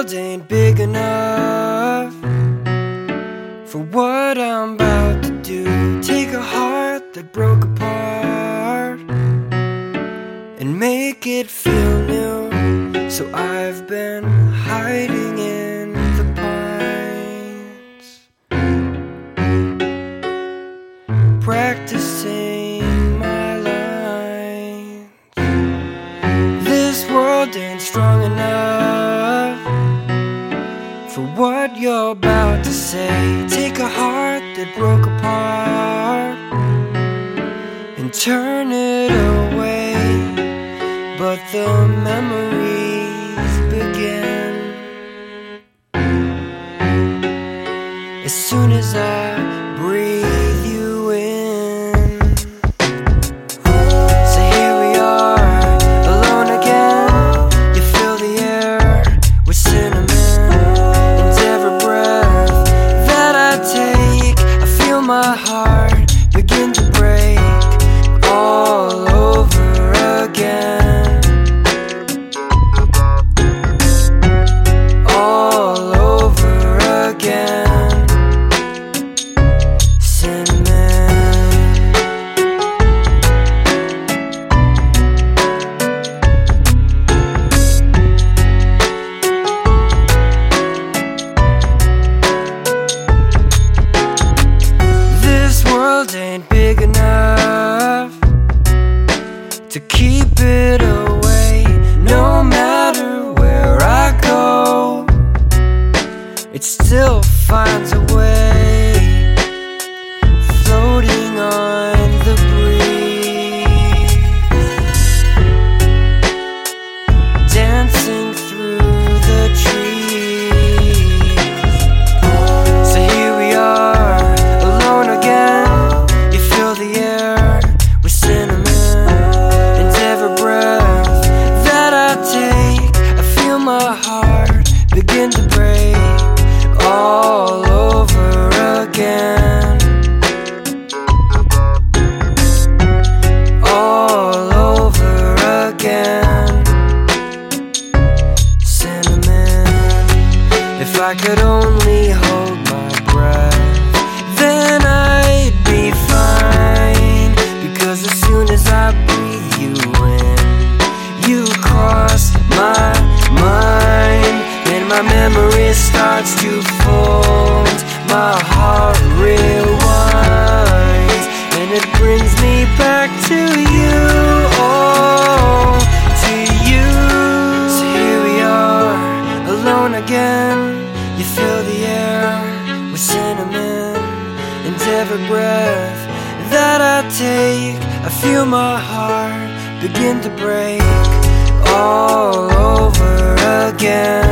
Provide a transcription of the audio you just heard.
world ain't big enough for what I'm about to do. Take a heart that broke apart and make it feel new. So I've been hiding in the pines, practicing my lines. This world ain't strong enough for what you're about to say. Take a heart that broke apart and turn it away. But the memories begin as soon as I breathe ain't big enough to keep it away. No matter where I go, it still finds a way. Again. You fill the air with cinnamon, and every breath that I take, I feel my heart begin to break all over again.